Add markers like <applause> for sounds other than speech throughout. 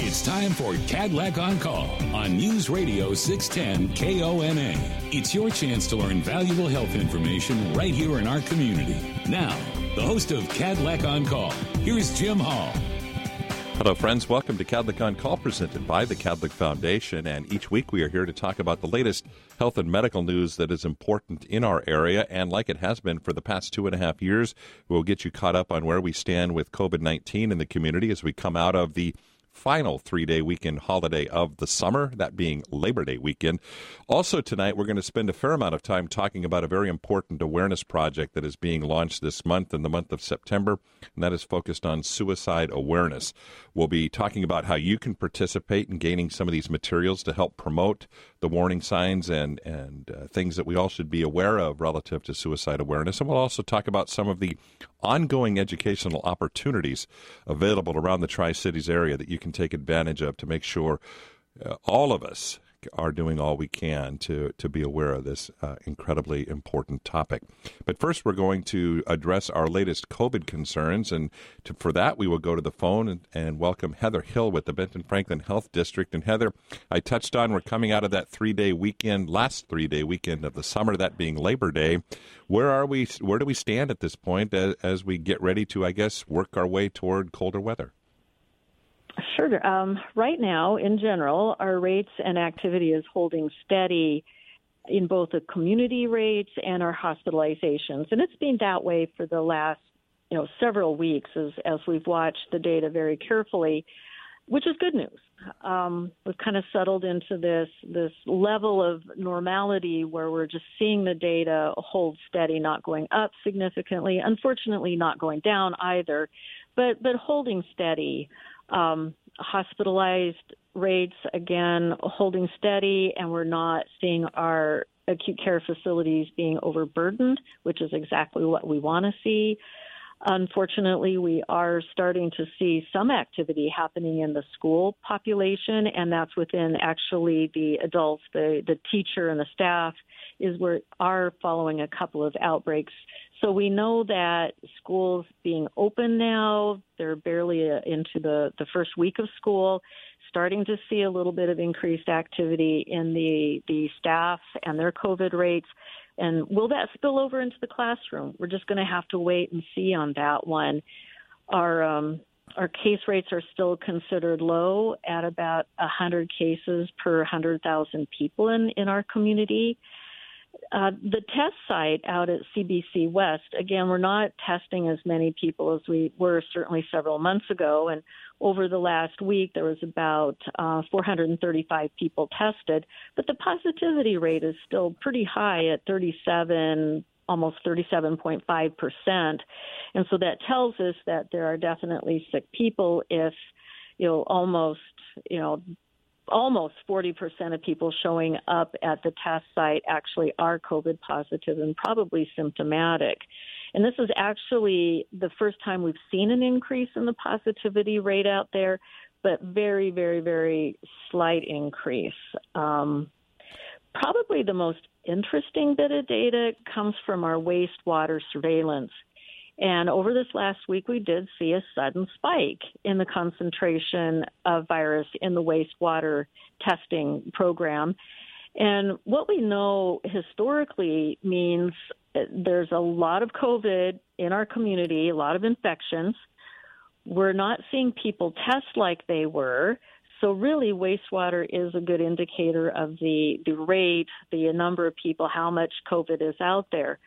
It's time for Kadlec on Call on News Radio 610 KONA. It's your chance to learn valuable health information right here in our community. Now, the host of Kadlec on Call, here's Jim Hall. Hello, friends. Welcome to Kadlec on Call, presented by the Kadlec Foundation. And each week we are here to talk about the latest health and medical news that is important in our area. And like it has been for the past two and a half years, we'll get you caught up on where we stand with COVID 19 in the community as we come out of the final three day weekend holiday of the summer, that being Labor Day weekend. Also, tonight, we're going to spend a fair amount of time talking about a very important awareness project that is being launched this month in the month of September, and that is focused on suicide awareness. We'll be talking about how you can participate in gaining some of these materials to help promote the warning signs and, and uh, things that we all should be aware of relative to suicide awareness. And we'll also talk about some of the ongoing educational opportunities available around the Tri Cities area that you can take advantage of to make sure uh, all of us are doing all we can to, to be aware of this uh, incredibly important topic. But first, we're going to address our latest COVID concerns. And to, for that, we will go to the phone and, and welcome Heather Hill with the Benton Franklin Health District. And Heather, I touched on we're coming out of that three day weekend, last three day weekend of the summer, that being Labor Day. Where are we? Where do we stand at this point as, as we get ready to, I guess, work our way toward colder weather? Sure. Um, right now, in general, our rates and activity is holding steady in both the community rates and our hospitalizations, and it's been that way for the last, you know, several weeks as as we've watched the data very carefully, which is good news. Um, we've kind of settled into this this level of normality where we're just seeing the data hold steady, not going up significantly. Unfortunately, not going down either, but but holding steady. Um, hospitalized rates again holding steady, and we're not seeing our acute care facilities being overburdened, which is exactly what we want to see. Unfortunately, we are starting to see some activity happening in the school population, and that's within actually the adults, the, the teacher, and the staff is where are following a couple of outbreaks. So we know that schools being open now, they're barely uh, into the, the first week of school, starting to see a little bit of increased activity in the, the staff and their COVID rates. And will that spill over into the classroom? We're just going to have to wait and see on that one. Our um, our case rates are still considered low at about 100 cases per 100,000 people in, in our community. Uh, the test site out at CBC West, again, we're not testing as many people as we were certainly several months ago. And over the last week, there was about uh, 435 people tested, but the positivity rate is still pretty high at 37, almost 37.5%. And so that tells us that there are definitely sick people if, you know, almost, you know, almost 40% of people showing up at the test site actually are COVID positive and probably symptomatic. And this is actually the first time we've seen an increase in the positivity rate out there, but very, very, very slight increase. Um, probably the most interesting bit of data comes from our wastewater surveillance. And over this last week, we did see a sudden spike in the concentration of virus in the wastewater testing program. And what we know historically means there's a lot of COVID in our community, a lot of infections. We're not seeing people test like they were. So really, wastewater is a good indicator of the, the rate, the number of people, how much COVID is out there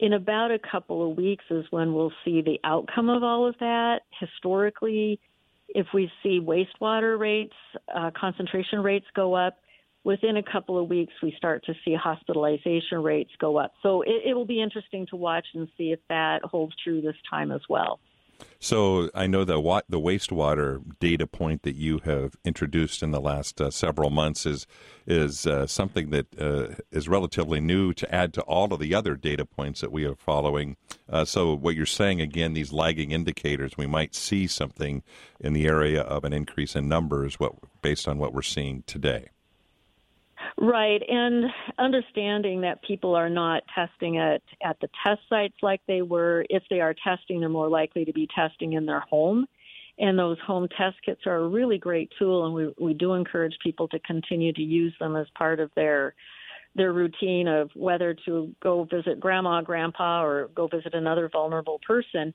in about a couple of weeks is when we'll see the outcome of all of that. Historically, if we see wastewater rates, uh, concentration rates go up, within a couple of weeks we start to see hospitalization rates go up. So it, it will be interesting to watch and see if that holds true this time as well. So I know the the wastewater data point that you have introduced in the last uh, several months is is uh, something that uh, is relatively new to add to all of the other data points that we are following. Uh, so what you're saying again, these lagging indicators, we might see something in the area of an increase in numbers, what based on what we're seeing today. Right, and understanding that people are not testing at at the test sites like they were. If they are testing, they're more likely to be testing in their home, And those home test kits are a really great tool, and we, we do encourage people to continue to use them as part of their their routine of whether to go visit grandma, grandpa, or go visit another vulnerable person.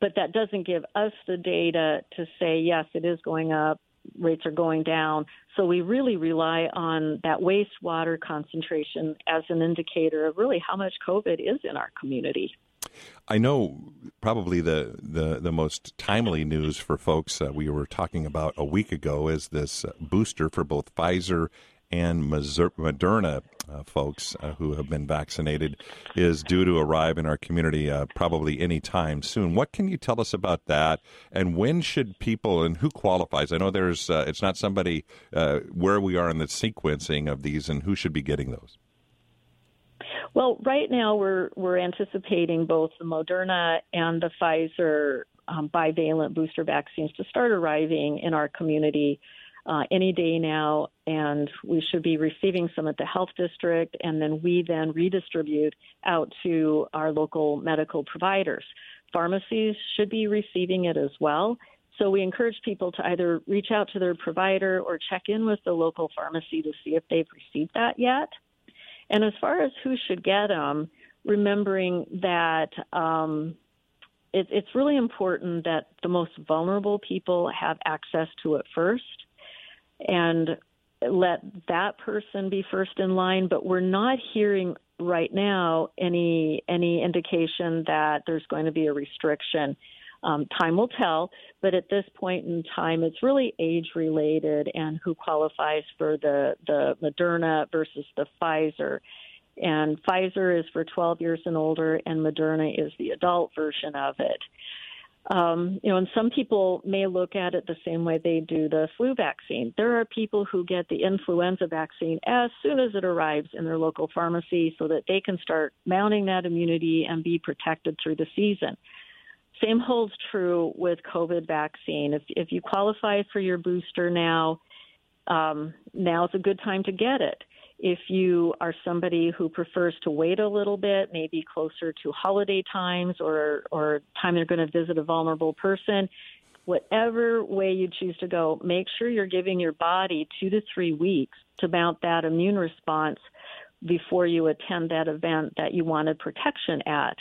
But that doesn't give us the data to say, yes, it is going up, rates are going down. So we really rely on that wastewater concentration as an indicator of really how much COVID is in our community. I know probably the, the, the most timely news for folks uh, we were talking about a week ago is this booster for both Pfizer and Moderna uh, folks uh, who have been vaccinated is due to arrive in our community uh, probably any time soon. What can you tell us about that? And when should people and who qualifies? I know there's uh, it's not somebody uh, where we are in the sequencing of these and who should be getting those. Well, right now we're we're anticipating both the Moderna and the Pfizer um, bivalent booster vaccines to start arriving in our community uh, any day now, and we should be receiving some at the health district, and then we then redistribute out to our local medical providers. Pharmacies should be receiving it as well. So we encourage people to either reach out to their provider or check in with the local pharmacy to see if they've received that yet. And as far as who should get them, remembering that um, it, it's really important that the most vulnerable people have access to it first and let that person be first in line. But we're not hearing right now any any indication that there's going to be a restriction. Um, time will tell, but at this point in time, it's really age related and who qualifies for the the Moderna versus the Pfizer. And Pfizer is for 12 years and older, and Moderna is the adult version of it. Um, you know, and some people may look at it the same way they do the flu vaccine. There are people who get the influenza vaccine as soon as it arrives in their local pharmacy so that they can start mounting that immunity and be protected through the season. Same holds true with COVID vaccine. If, if you qualify for your booster now, um, is a good time to get it. If you are somebody who prefers to wait a little bit, maybe closer to holiday times or or time they're going to visit a vulnerable person, whatever way you choose to go, make sure you're giving your body 2 to 3 weeks to mount that immune response before you attend that event that you wanted protection at.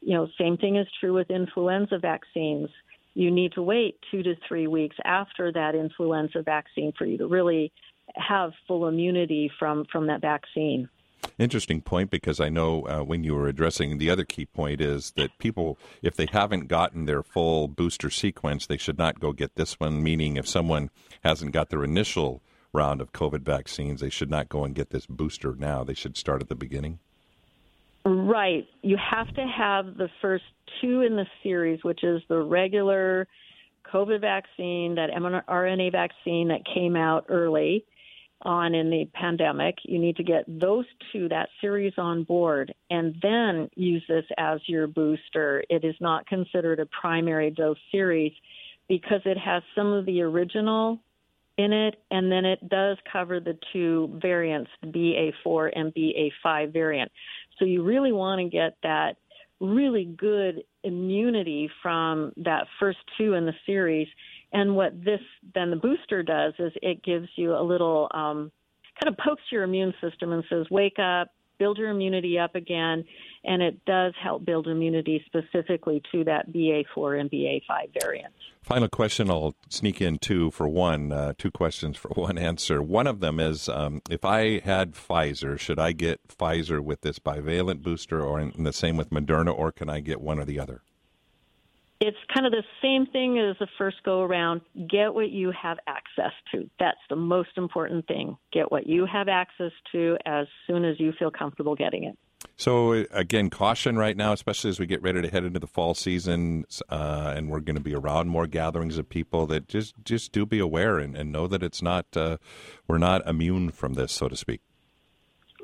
You know, same thing is true with influenza vaccines. You need to wait 2 to 3 weeks after that influenza vaccine for you to really have full immunity from from that vaccine. Interesting point because I know uh, when you were addressing the other key point is that people, if they haven't gotten their full booster sequence, they should not go get this one. Meaning, if someone hasn't got their initial round of COVID vaccines, they should not go and get this booster now. They should start at the beginning. Right. You have to have the first two in the series, which is the regular COVID vaccine, that mRNA vaccine that came out early on in the pandemic. You need to get those two, that series on board, and then use this as your booster. It is not considered a primary dose series because it has some of the original in it, and then it does cover the two variants, BA4 and BA5 variant. So you really want to get that really good immunity from that first two in the series and what this then the booster does is it gives you a little um, kind of pokes your immune system and says, "Wake up, build your immunity up again," and it does help build immunity specifically to that BA4 and BA5 variants. Final question I'll sneak in two for one, uh, two questions for one answer. One of them is um, if I had Pfizer, should I get Pfizer with this bivalent booster or in the same with Moderna, or can I get one or the other? It's kind of the same thing as the first go around. Get what you have access to. That's the most important thing. Get what you have access to as soon as you feel comfortable getting it. So again, caution right now, especially as we get ready to head into the fall season, uh, and we're going to be around more gatherings of people. That just just do be aware and, and know that it's not uh, we're not immune from this, so to speak.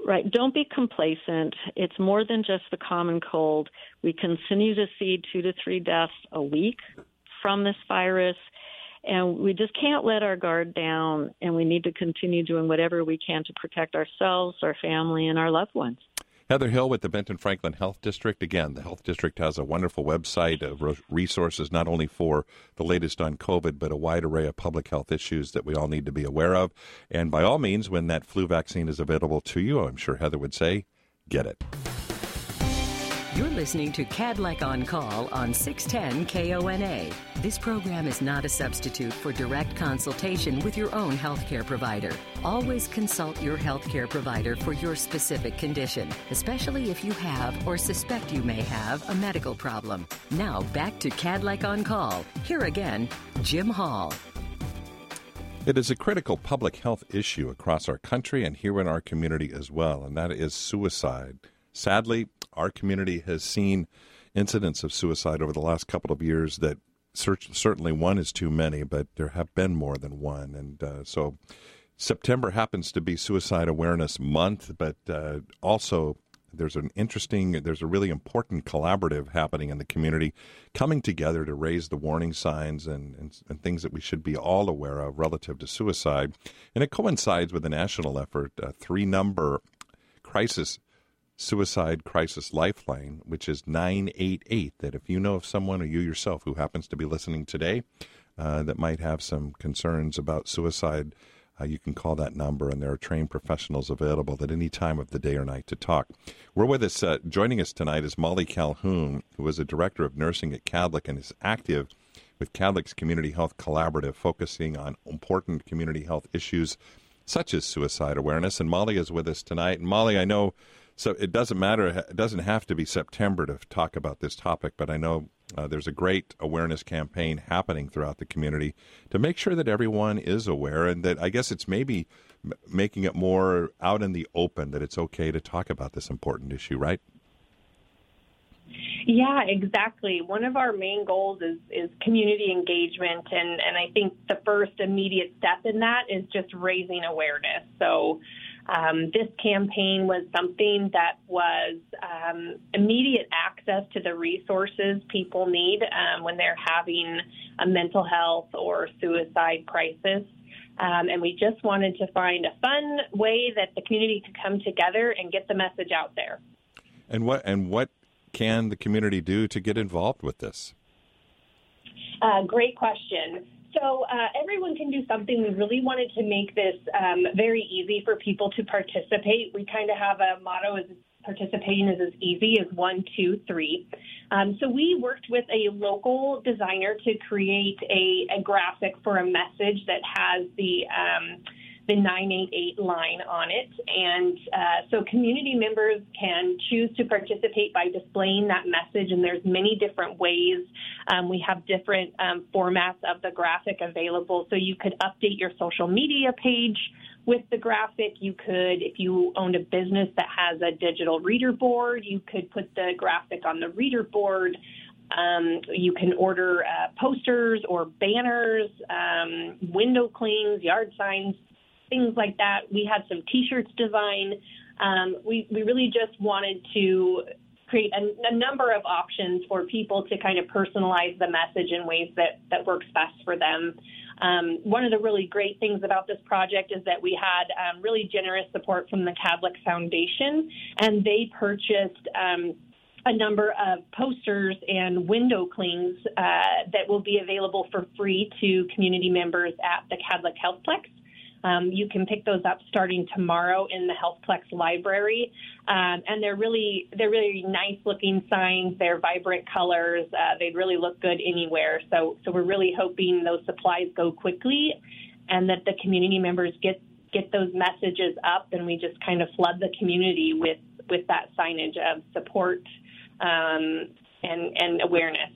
Right. Don't be complacent. It's more than just the common cold. We continue to see two to three deaths a week from this virus. And we just can't let our guard down, and we need to continue doing whatever we can to protect ourselves, our family, and our loved ones. Heather Hill with the Benton Franklin Health District. Again, the Health District has a wonderful website of resources not only for the latest on COVID, but a wide array of public health issues that we all need to be aware of. And by all means, when that flu vaccine is available to you, I'm sure Heather would say, get it. You're listening to Kadlec on Call on 610 KONA. This program is not a substitute for direct consultation with your own healthcare provider. Always consult your healthcare provider for your specific condition, especially if you have or suspect you may have a medical problem. Now back to Kadlec on Call. Here again, Jim Hall. It is a critical public health issue across our country and here in our community as well, and that is suicide. Sadly, our community has seen incidents of suicide over the last couple of years that certainly one is too many, but there have been more than one. And uh, so September happens to be Suicide Awareness Month, but uh, also there's an interesting, there's a really important collaborative happening in the community coming together to raise the warning signs and, and, and, things that we should be all aware of relative to suicide. And it coincides with a national effort, a three number crisis Suicide Crisis Lifeline, which is 988. That if you know of someone or you yourself who happens to be listening today uh, that might have some concerns about suicide, uh, you can call that number, and there are trained professionals available at any time of the day or night to talk. We're with us, uh, joining us tonight is Molly Calhoun, who is a director of nursing at Kadlec and is active with Kadlec's Community Health Collaborative, focusing on important community health issues such as suicide awareness. And Molly is with us tonight. And Molly, I know so it doesn't matter. It doesn't have to be September to talk about this topic, but I know uh, there's a great awareness campaign happening throughout the community to make sure that everyone is aware and that I guess it's maybe m- making it more out in the open that it's okay to talk about this important issue, right? Yeah, exactly. One of our main goals is, is community engagement, and, and I think the first immediate step in that is just raising awareness. So, um, this campaign was something that was um, immediate access to the resources people need um, when they're having a mental health or suicide crisis. Um, and we just wanted to find a fun way that the community could come together and get the message out there. And what and what can the community do to get involved with this? Uh, great question. So uh, everyone can do something. We really wanted to make this um, very easy for people to participate. We kind of have a motto: "Is participating is as easy as one, two, three. Um, so we worked with a local designer to create a, a graphic for a message that has the um, the 988 line on it. And uh, so community members can choose to participate by displaying that message, and there's many different ways. Um, we have different um, formats of the graphic available, so you could update your social media page with the graphic. You could, if you owned a business that has a digital reader board, you could put the graphic on the reader board. Um, you can order uh, posters or banners, um, window clings, yard signs, things like that. We had some T-shirts designed. Um, we we really just wanted to create a, a, number of options for people to kind of personalize the message in ways that that works best for them. Um, one of the really great things about this project is that we had um, really generous support from the Kadlec Foundation, and they purchased. Um, a number of posters and window clings uh, that will be available for free to community members at the Kadlec Healthplex. Um, you can pick those up starting tomorrow in the Healthplex Library, um, and they're really they're really nice looking signs. They're vibrant colors. Uh, they'd really look good anywhere. So so we're really hoping those supplies go quickly, and that the community members get get those messages up, and we just kind of flood the community with with that signage of support um, and and awareness.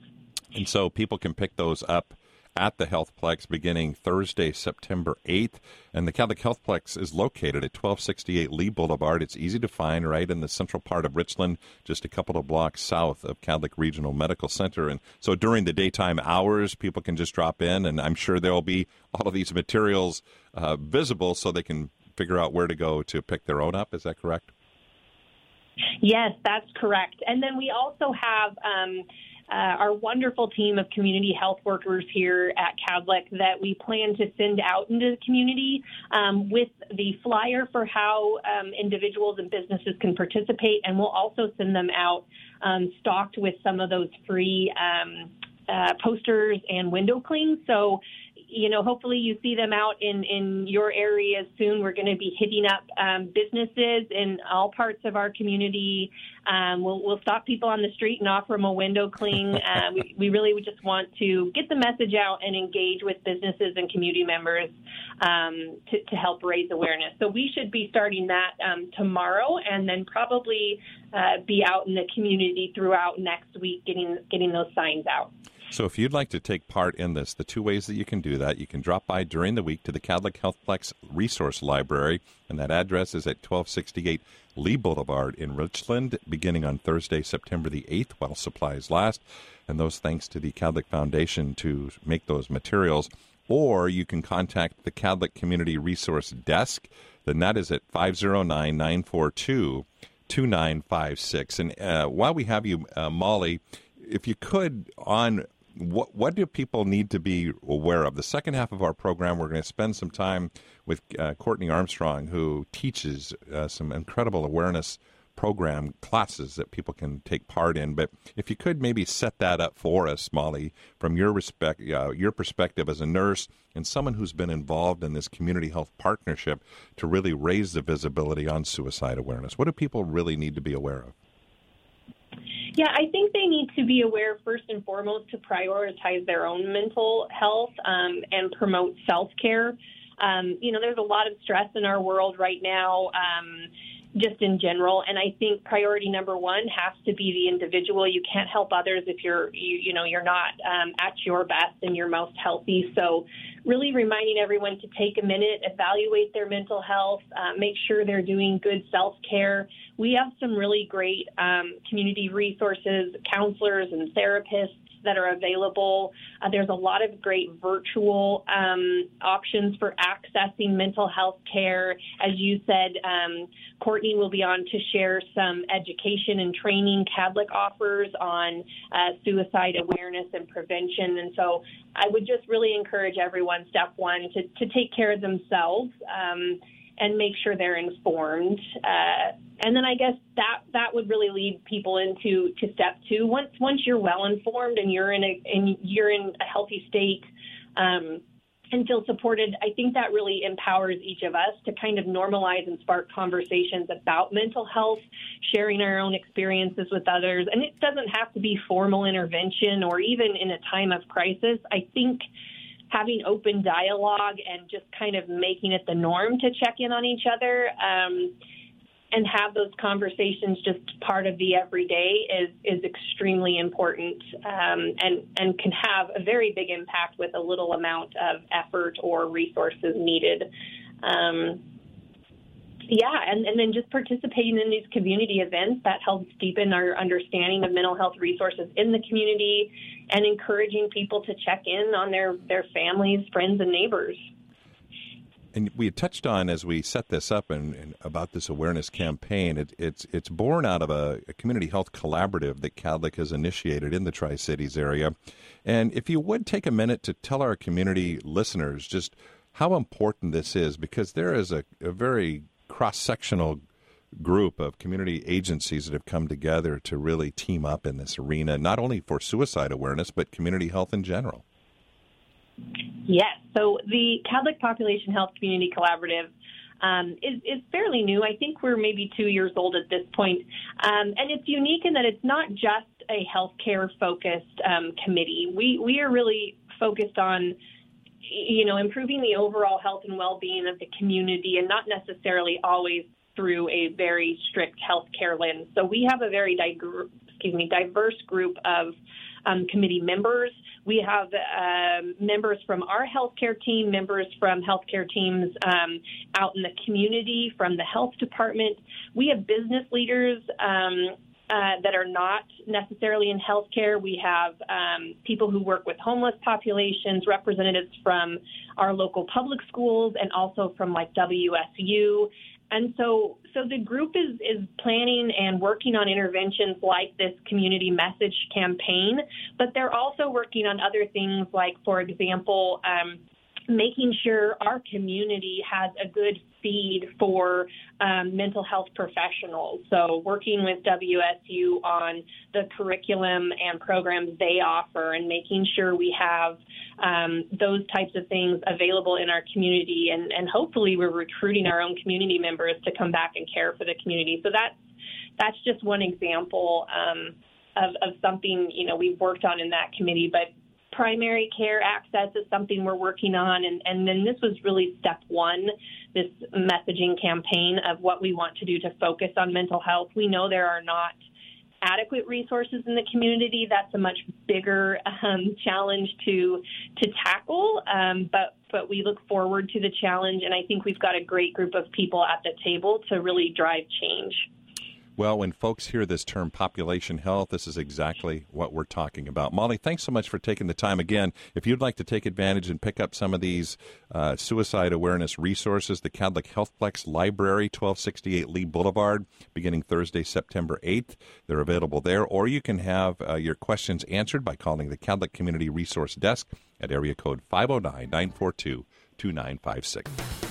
And so people can pick those up at the Healthplex beginning Thursday, September 8th. And the Kadlec Healthplex is located at 1268 Lee Boulevard. It's easy to find right in the central part of Richland, just a couple of blocks south of Kadlec Regional Medical Center. And so during the daytime hours, people can just drop in, and I'm sure there will be <laughs> all of these materials uh, visible so they can figure out where to go to pick their own up. Is that correct? Yes, that's correct. And then we also have. Um, uh, our wonderful team of community health workers here at Kadlec that we plan to send out into the community um, with the flyer for how um, individuals and businesses can participate, and we'll also send them out um, stocked with some of those free um, uh, posters and window clings. So you know, hopefully you see them out in, in your areas soon. We're going to be hitting up um, businesses in all parts of our community. Um, we'll, we'll stop people on the street and offer them a window cling. <laughs> Uh, we, we really we just want to get the message out and engage with businesses and community members um, to, to help raise awareness. So we should be starting that um, tomorrow and then probably uh, be out in the community throughout next week getting getting those signs out. So, if you'd like to take part in this, the two ways that you can do that, you can drop by during the week to the Kadlec Healthplex Resource Library, and that address is at 1268 Lee Boulevard in Richland, beginning on Thursday, September the 8th, while supplies last. And those thanks to the Kadlec Foundation to make those materials. Or you can contact the Kadlec Community Resource Desk, then that is at 509 942 2956. And uh, while we have you, uh, Molly, if you could, on what what do people need to be aware of? The second half of our program, we're going to spend some time with uh, Courtney Armstrong, who teaches uh, some incredible awareness program classes that people can take part in. But if you could maybe set that up for us, Molly, from your respect, uh, your perspective as a nurse and someone who's been involved in this community health partnership to really raise the visibility on suicide awareness. What do people really need to be aware of? Yeah, I think they need to be aware first and foremost to prioritize their own mental health um, and promote self care. Um, you know, there's a lot of stress in our world right now. Um, just in general. And I think priority number one has to be the individual. You can't help others if you're, you, you know, you're not um, at your best and your most healthy. So, really reminding everyone to take a minute, evaluate their mental health, uh, make sure they're doing good self care. We have some really great um, community resources, counselors, and therapists that are available. Uh, there's a lot of great virtual um, options for accessing mental health care. As you said, um, Courtney will be on to share some education and training Kadlec offers on uh, suicide awareness and prevention. And so I would just really encourage everyone, step one, to, to take care of themselves. Um, and make sure they're informed. Uh, and then I guess that that would really lead people into to step two. Once once you're well informed and you're in a and you're in a healthy state. Um, and feel supported, I think that really empowers each of us to kind of normalize and spark conversations about mental health, sharing our own experiences with others. And it doesn't have to be formal intervention or even in a time of crisis. I think having open dialogue and just kind of making it the norm to check in on each other um, and have those conversations just part of the everyday is is extremely important um, and and can have a very big impact with a little amount of effort or resources needed. Um, yeah, and, and then just participating in these community events that helps deepen our understanding of mental health resources in the community and encouraging people to check in on their, their families, friends, and neighbors. And we had touched on as we set this up and, and about this awareness campaign. It, it's it's born out of a, a, community health collaborative that Kadlec has initiated in the Tri Cities area. And if you would take a minute to tell our community listeners just how important this is, because there is a, a very cross sectional group of community agencies that have come together to really team up in this arena, not only for suicide awareness, but community health in general. Yes. So the Kadlec Population Health Community Collaborative um, is, is, fairly new. I think we're maybe two years old at this point. Um, and it's unique in that it's not just a healthcare focused um, committee. We, we are really focused on you know, improving the overall health and well-being of the community, and not necessarily always through a very strict healthcare lens. So we have a very excuse me diverse group of um, committee members. We have um, members from our healthcare team, members from healthcare teams um, out in the community, from the health department. We have business leaders um, uh, that are not necessarily in healthcare. We have um, people who work with homeless populations, representatives from our local public schools, and also from like WSU. and so, so the group is, is planning and working on interventions like this community message campaign, but they're also working on other things like, for example, um, making sure our community has a good feed for um, mental health professionals. So, working with WSU on the curriculum and programs they offer, and making sure we have um, those types of things available in our community, and, and hopefully, we're recruiting our own community members to come back and care for the community. So that's that's just one example. Um, of, of something you know we've worked on in that committee, but primary care access is something we're working on. And, and then this was really step one, this messaging campaign of what we want to do to focus on mental health. We know there are not adequate resources in the community. That's a much bigger um, challenge to to tackle. Um, but but we look forward to the challenge, and I think we've got a great group of people at the table to really drive change. Well, when folks hear this term population health, this is exactly what we're talking about. Molly, thanks so much for taking the time again. If you'd like to take advantage and pick up some of these uh, suicide awareness resources, the Kadlec Healthplex Library, 1268 Lee Boulevard, beginning Thursday, September 8th. They're available there. Or you can have uh, your questions answered by calling the Kadlec Community Resource Desk at area code 509 942 2956.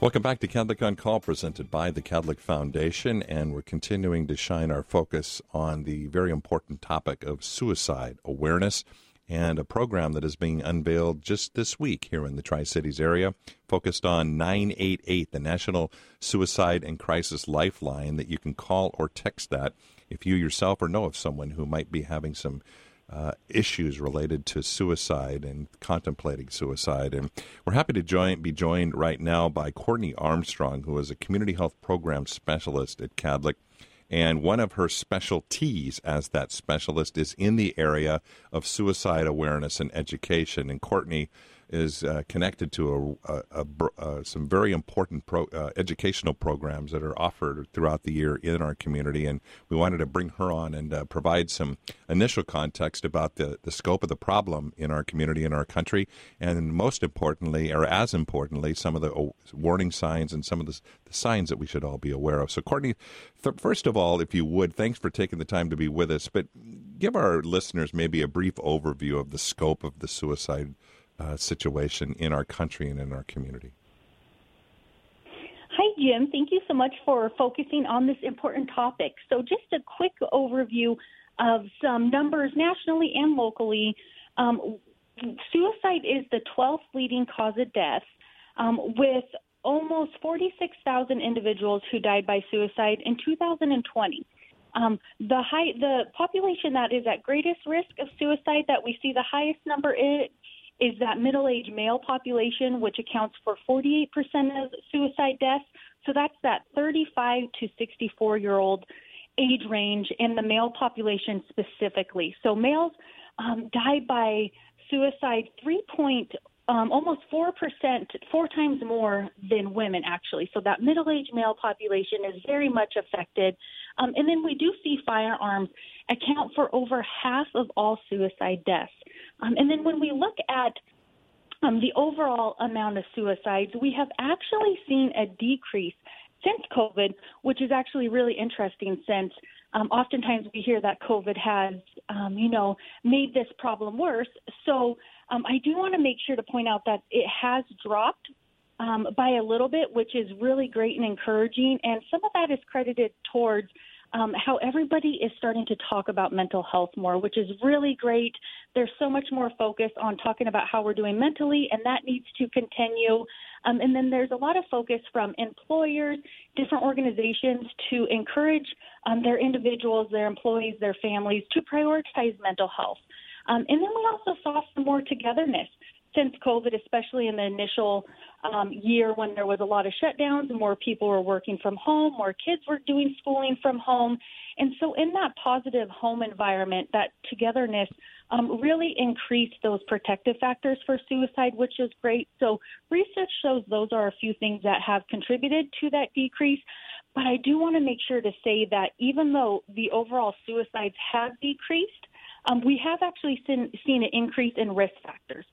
Welcome back to Kadlec on Call, presented by the Kadlec Foundation, and we're continuing to shine our focus on the very important topic of suicide awareness and a program that is being unveiled just this week here in the Tri Cities area, focused on 988, the National Suicide and Crisis Lifeline, that you can call or text that if you yourself or know of someone who might be having some uh, issues related to suicide and contemplating suicide. And we're happy to join, be joined right now by Courtney Armstrong, who is a community health program specialist at Kadlec. And one of her specialties as that specialist is in the area of suicide awareness and education. And Courtney is uh, connected to a, a, a, uh, some very important pro, uh, educational programs that are offered throughout the year in our community. And we wanted to bring her on and uh, provide some initial context about the, the scope of the problem in our community, in our country, and most importantly, or as importantly, some of the warning signs and some of the, the signs that we should all be aware of. So, Courtney, th- first of all, if you would, thanks for taking the time to be with us, but give our listeners maybe a brief overview of the scope of the suicide uh, situation in our country and in our community. Hi, Jim. Thank you so much for focusing on this important topic. So, just a quick overview of some numbers nationally and locally. Um, suicide is the 12th leading cause of death, um, with almost 46,000 individuals who died by suicide in 2020. Um, the high, the population that is at greatest risk of suicide that we see the highest number is, is that middle aged male population, which accounts for 48% of suicide deaths. So that's that 35 to 64 year old age range in the male population specifically. So males um, die by suicide 3 point um, almost 4%, four times more than women, actually. So that middle aged male population is very much affected. Um, and then we do see firearms account for over half of all suicide deaths. Um, and then when we look at um, the overall amount of suicides, we have actually seen a decrease since COVID, which is actually really interesting since um, oftentimes we hear that COVID has, um, you know, made this problem worse. So um, I do want to make sure to point out that it has dropped um, by a little bit, which is really great and encouraging. And some of that is credited towards um, how everybody is starting to talk about mental health more, which is really great. There's so much more focus on talking about how we're doing mentally, and that needs to continue. Um, and then there's a lot of focus from employers, different organizations to encourage um, their individuals, their employees, their families to prioritize mental health. Um, and then we also saw some more togetherness. Since COVID, especially in the initial um, year when there was a lot of shutdowns, more people were working from home, more kids were doing schooling from home. And so, in that positive home environment, that togetherness um, really increased those protective factors for suicide, which is great. So, research shows those are a few things that have contributed to that decrease. But I do want to make sure to say that even though the overall suicides have decreased, um, we have actually seen, seen an increase in risk factors.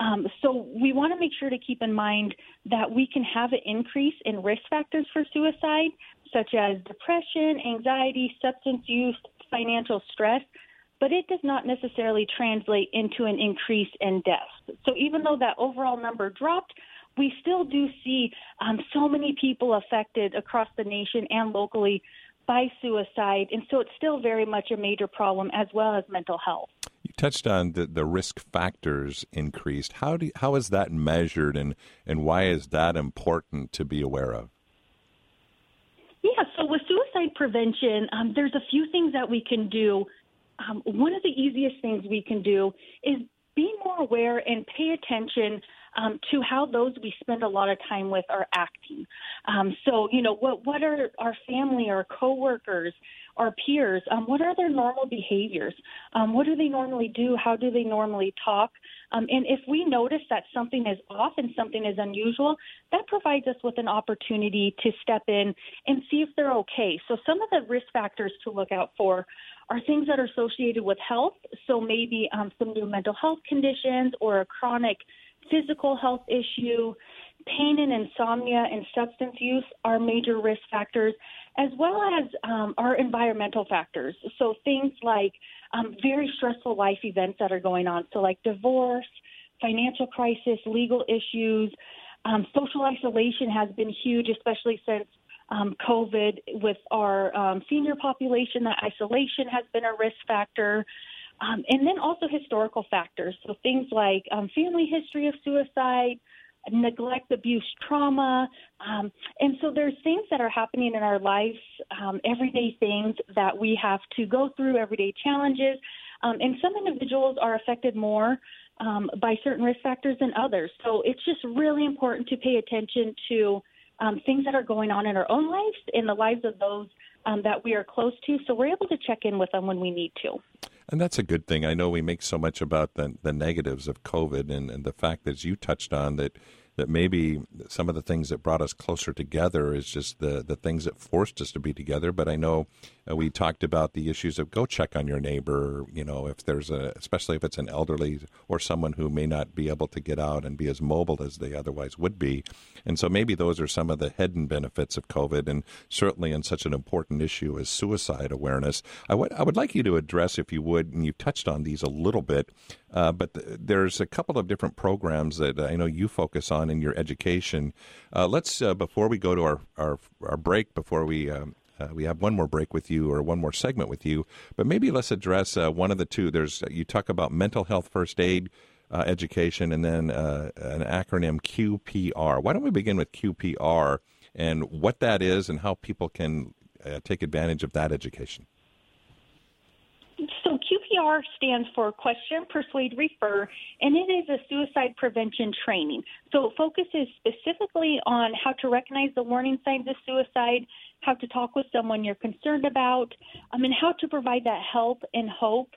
Um, so we want to make sure to keep in mind that we can have an increase in risk factors for suicide, such as depression, anxiety, substance use, financial stress, but it does not necessarily translate into an increase in deaths. So even though that overall number dropped, we still do see um, so many people affected across the nation and locally by suicide, and so it's still very much a major problem as well as mental health. Touched on the, the risk factors increased. How do you, how is that measured, and and why is that important to be aware of? Yeah, so with suicide prevention, um, there's a few things that we can do. Um, one of the easiest things we can do is be more aware and pay attention um, to how those we spend a lot of time with are acting. Um, so, you know, what what are our family, our coworkers, our peers? Um, what are their normal behaviors? Um, what do they normally do? How do they normally talk? Um, and if we notice that something is off and something is unusual, that provides us with an opportunity to step in and see if they're okay. So, some of the risk factors to look out for are things that are associated with health. So, maybe um, some new mental health conditions or a chronic physical health issue, pain and insomnia, and substance use are major risk factors, as well as um, our environmental factors. So things like um, very stressful life events that are going on, so like divorce, financial crisis, legal issues. Um, social isolation has been huge, especially since um, COVID with our um, senior population. That isolation has been a risk factor. Um, and then also historical factors, so things like um, family history of suicide, neglect, abuse, trauma. Um, and so there's things that are happening in our lives, um, everyday things that we have to go through, everyday challenges. Um, and some individuals are affected more um, by certain risk factors than others. So it's just really important to pay attention to um, things that are going on in our own lives, in the lives of those um, that we are close to. So we're able to check in with them when we need to. And that's a good thing. I know we make so much about the, the negatives of COVID and, and the fact that, as you touched on, that that maybe some of the things that brought us closer together is just the, the things that forced us to be together. But I know uh, we talked about the issues of go check on your neighbor, you know, if there's a, especially if it's an elderly or someone who may not be able to get out and be as mobile as they otherwise would be. And so maybe those are some of the hidden benefits of COVID and certainly in such an important issue as suicide awareness. I would, I would like you to address, if you would, and you touched on these a little bit, uh, but th- there's a couple of different programs that I know you focus on in your education. Uh, let's uh, before we go to our our, our break, before we. Um, uh, we have one more break with you, or one more segment with you, but maybe let's address uh, one of the two. There's you talk about mental health first aid education, and then an acronym QPR. Why don't we begin with QPR and what that is, and how people can take advantage of that education? QPR stands for Question, Persuade, Refer, and it is a suicide prevention training. So it focuses specifically on how to recognize the warning signs of suicide, how to talk with someone you're concerned about, um, and how to provide that help and hope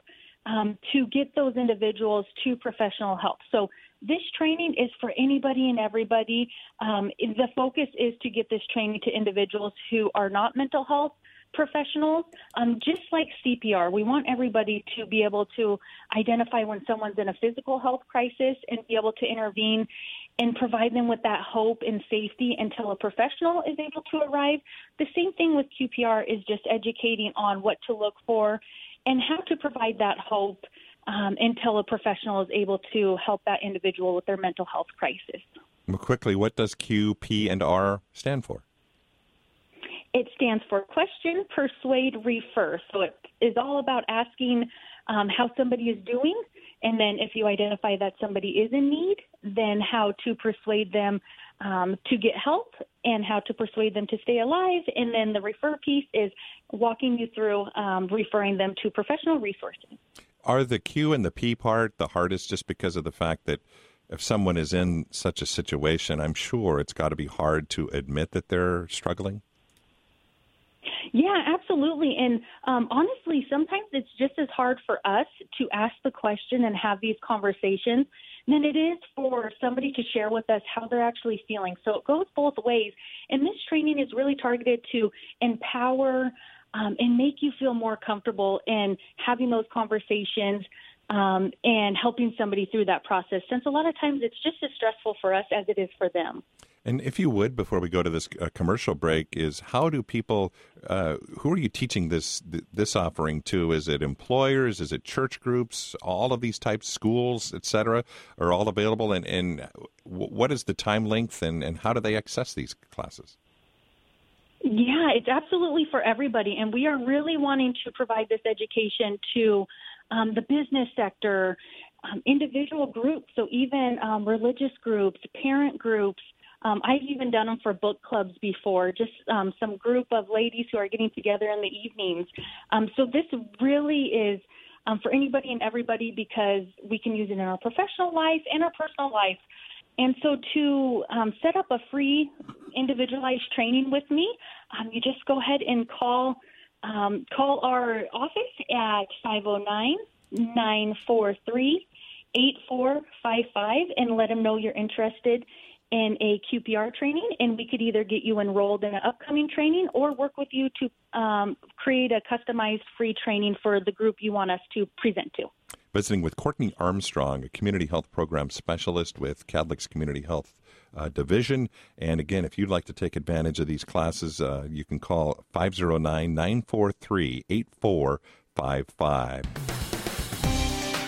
um, to get those individuals to professional help. So this training is for anybody and everybody. Um, the focus is to get this training to individuals who are not mental health professionals, um, just like CPR, we want everybody to be able to identify when someone's in a physical health crisis and be able to intervene and provide them with that hope and safety until a professional is able to arrive. The same thing with QPR is just educating on what to look for and how to provide that hope um, until a professional is able to help that individual with their mental health crisis. Quickly, what does Q, P, and R stand for? It stands for question, persuade, refer. So it is all about asking um, how somebody is doing, and then if you identify that somebody is in need, then how to persuade them um, to get help and how to persuade them to stay alive. And then the refer piece is walking you through um, referring them to professional resources. Are the Q and the P part the hardest just because of the fact that if someone is in such a situation, I'm sure it's got to be hard to admit that they're struggling. Yeah, absolutely. And um, honestly, sometimes it's just as hard for us to ask the question and have these conversations than it is for somebody to share with us how they're actually feeling. So it goes both ways. And this training is really targeted to empower um, and make you feel more comfortable in having those conversations um, and helping somebody through that process. Since a lot of times it's just as stressful for us as it is for them. And if you would, before we go to this uh, commercial break, is how do people? Uh, who are you teaching this this offering to? Is it employers? Is it church groups? All of these types, schools, etc., are all available. And, and what is the time length? And, and how do they access these classes? Yeah, it's absolutely for everybody, and we are really wanting to provide this education to um, the business sector, um, individual groups, so even um, religious groups, parent groups. Um, I've even done them for book clubs before, just um, some group of ladies who are getting together in the evenings. Um, so this really is um, for anybody and everybody because we can use it in our professional life and our personal life. And so to um, set up a free individualized training with me, um, you just go ahead and call um, call our office at 509 943 8455 and let them know you're interested in a QPR training, and we could either get you enrolled in an upcoming training or work with you to um, create a customized free training for the group you want us to present to. Visiting with Courtney Armstrong, a community health program specialist with Kadlec's Community Health uh, Division. And again, if you'd like to take advantage of these classes, uh, you can call 509 943 8455.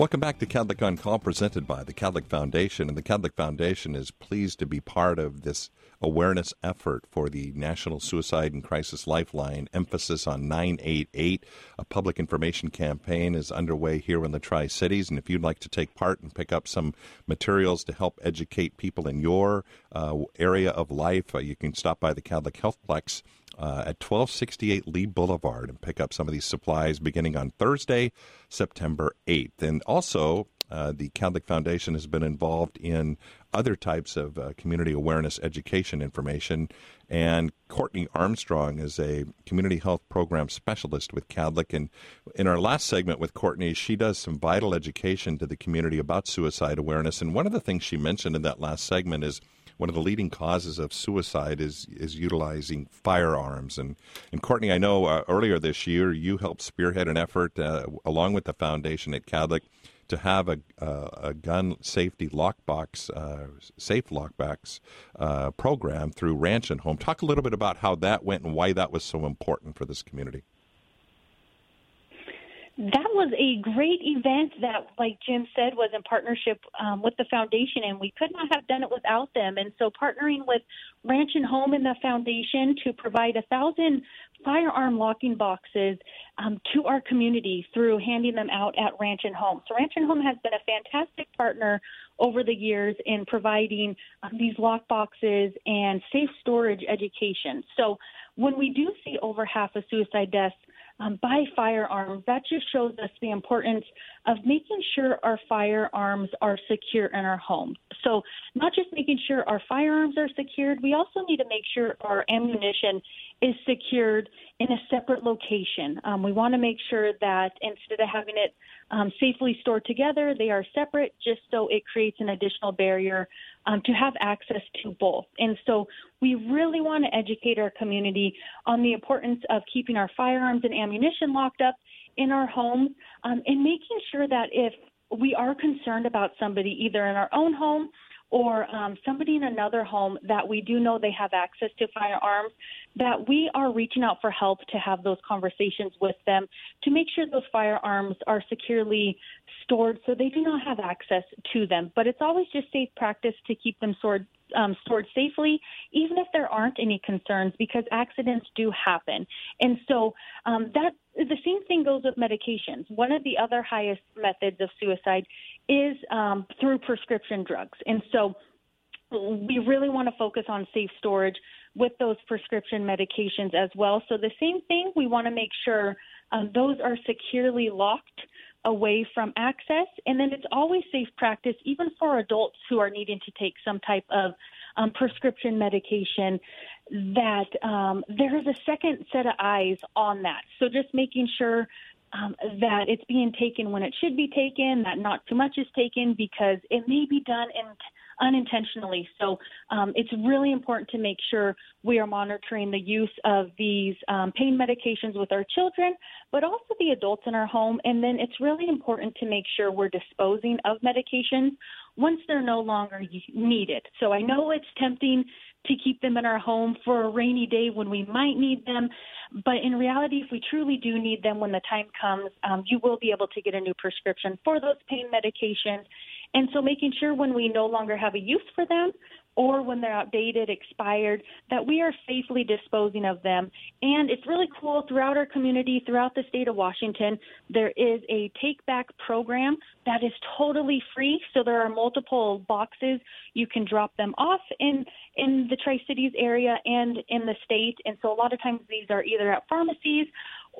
Welcome back to Kadlec on Call, presented by the Kadlec Foundation. And the Kadlec Foundation is pleased to be part of this awareness effort for the National Suicide and Crisis Lifeline, emphasis on 988. A public information campaign is underway here in the Tri Cities. And if you'd like to take part and pick up some materials to help educate people in your uh, area of life, uh, you can stop by the Kadlec Healthplex. Uh, at 1268 Lee Boulevard and pick up some of these supplies beginning on Thursday, September 8th. And also, uh, the Kadlec Foundation has been involved in other types of uh, community awareness education information. And Courtney Armstrong is a community health program specialist with Kadlec. And in our last segment with Courtney, she does some vital education to the community about suicide awareness. And one of the things she mentioned in that last segment is one of the leading causes of suicide is is utilizing firearms. And and Courtney, I know uh, earlier this year you helped spearhead an effort uh, along with the foundation at Kadlec to have a, uh, a gun safety lockbox, uh, safe lockbox uh, program through Ranch and Home. Talk a little bit about how that went and why that was so important for this community. That was a great event that, like Jim said, was in partnership um, with the foundation, and we could not have done it without them. And so, partnering with Ranch and Home and the foundation to provide a thousand firearm locking boxes um, to our community through handing them out at Ranch and Home. So, Ranch and Home has been a fantastic partner over the years in providing um, these lock boxes and safe storage education. So, when we do see over half of suicide deaths um, by firearms, that just shows us the importance of making sure our firearms are secure in our home. So, not just making sure our firearms are secured, we also need to make sure our ammunition is secured in a separate location. Um, we want to make sure that instead of having it um, safely stored together, they are separate, just so it creates an additional barrier um, to have access to both. And so we really want to educate our community on the importance of keeping our firearms and ammunition locked up in our homes um, and making sure that if we are concerned about somebody either in our own home or um, somebody in another home that we do know they have access to firearms, that we are reaching out for help to have those conversations with them to make sure those firearms are securely stored so they do not have access to them. But it's always just safe practice to keep them stored um, stored safely, even if there aren't any concerns, because accidents do happen. And so um, that the same thing goes with medications. One of the other highest methods of suicide is um, through prescription drugs. And so we really want to focus on safe storage with those prescription medications as well. So the same thing, we want to make sure um, those are securely locked away from access. And then it's always safe practice, even for adults who are needing to take some type of um, prescription medication, that um, there is a second set of eyes on that. So just making sure um, that it's being taken when it should be taken, that not too much is taken because it may be done in unintentionally. So um, it's really important to make sure we are monitoring the use of these um, pain medications with our children, but also the adults in our home. And then it's really important to make sure we're disposing of medications once they're no longer needed. So I know it's tempting to keep them in our home for a rainy day when we might need them. But in reality, if we truly do need them when the time comes, um, you will be able to get a new prescription for those pain medications. And so making sure when we no longer have a use for them or when they're outdated, expired, that we are safely disposing of them. And it's really cool throughout our community, throughout the state of Washington, there is a take back program that is totally free. So there are multiple boxes. You can drop them off in, in the Tri Cities area and in the state. And so a lot of times these are either at pharmacies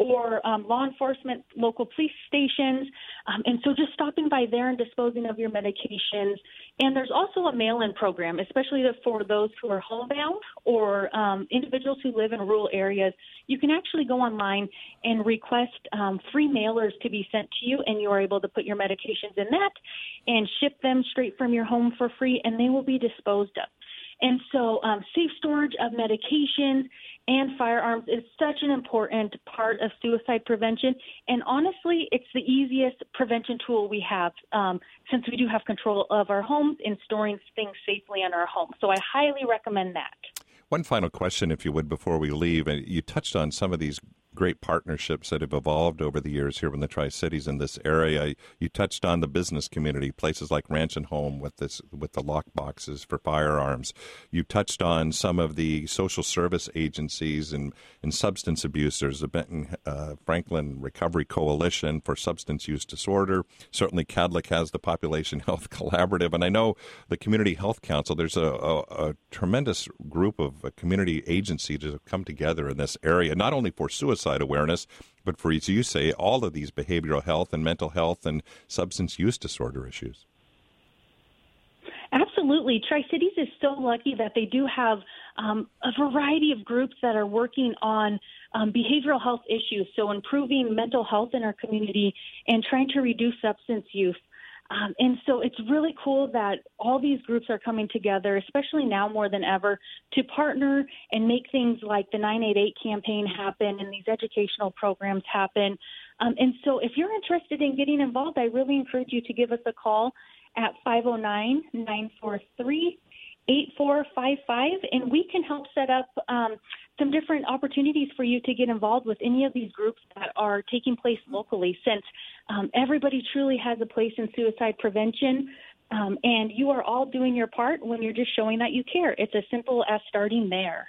or um, law enforcement, local police stations. Um, and so just stopping by there and disposing of your medications. And there's also a mail in program, especially for those who are homebound or um, individuals who live in rural areas. You can actually go online and request um, free mailers to be sent to you, and you are able to put your medications in that and ship them straight from your home for free, and they will be disposed of. And so, um, safe storage of medications and firearms is such an important part of suicide prevention. And honestly, it's the easiest prevention tool we have um, since we do have control of our homes and storing things safely in our home. So I highly recommend that. One final question, if you would, before we leave. You touched on some of these great partnerships that have evolved over the years here in the Tri Cities in this area. You touched on the business community, places like Ranch and Home with this with the lock boxes for firearms. You touched on some of the social service agencies and, and substance abuse. There's the Benton uh, Franklin Recovery Coalition for Substance Use Disorder. Certainly, Kadlec has the Population <laughs> Health Collaborative, and I know the Community Health Council. There's a, a, a tremendous group of uh, community agencies that have come together in this area, not only for suicide suicide awareness, but for, as you say, all of these behavioral health and mental health and substance use disorder issues. Absolutely. Tri Cities is so lucky that they do have um, a variety of groups that are working on um, behavioral health issues, so improving mental health in our community and trying to reduce substance use. Um, and so it's really cool that all these groups are coming together, especially now more than ever, to partner and make things like the 988 campaign happen and these educational programs happen. Um, and so if you're interested in getting involved, I really encourage you to give us a call at 509 943 8455, and we can help set up um, some different opportunities for you to get involved with any of these groups that are taking place locally, since um, everybody truly has a place in suicide prevention. Um, and you are all doing your part when you're just showing that you care. It's as simple as starting there.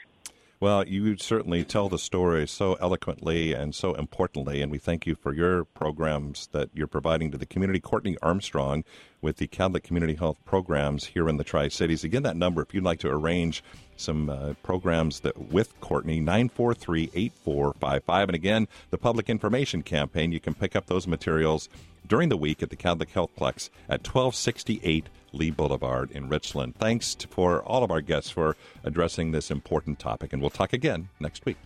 Well, you certainly tell the story so eloquently and so importantly, and we thank you for your programs that you're providing to the community. Courtney Armstrong with the Kadlec Community Health Programs here in the Tri Cities. Again, that number, if you'd like to arrange some uh, programs that with Courtney, 943 8455. And again, the public information campaign, you can pick up those materials during the week at the Kadlec Healthplex at 1268 Lee Boulevard in Richland. Thanks to, for all of our guests for addressing this important topic, and we'll talk again next week.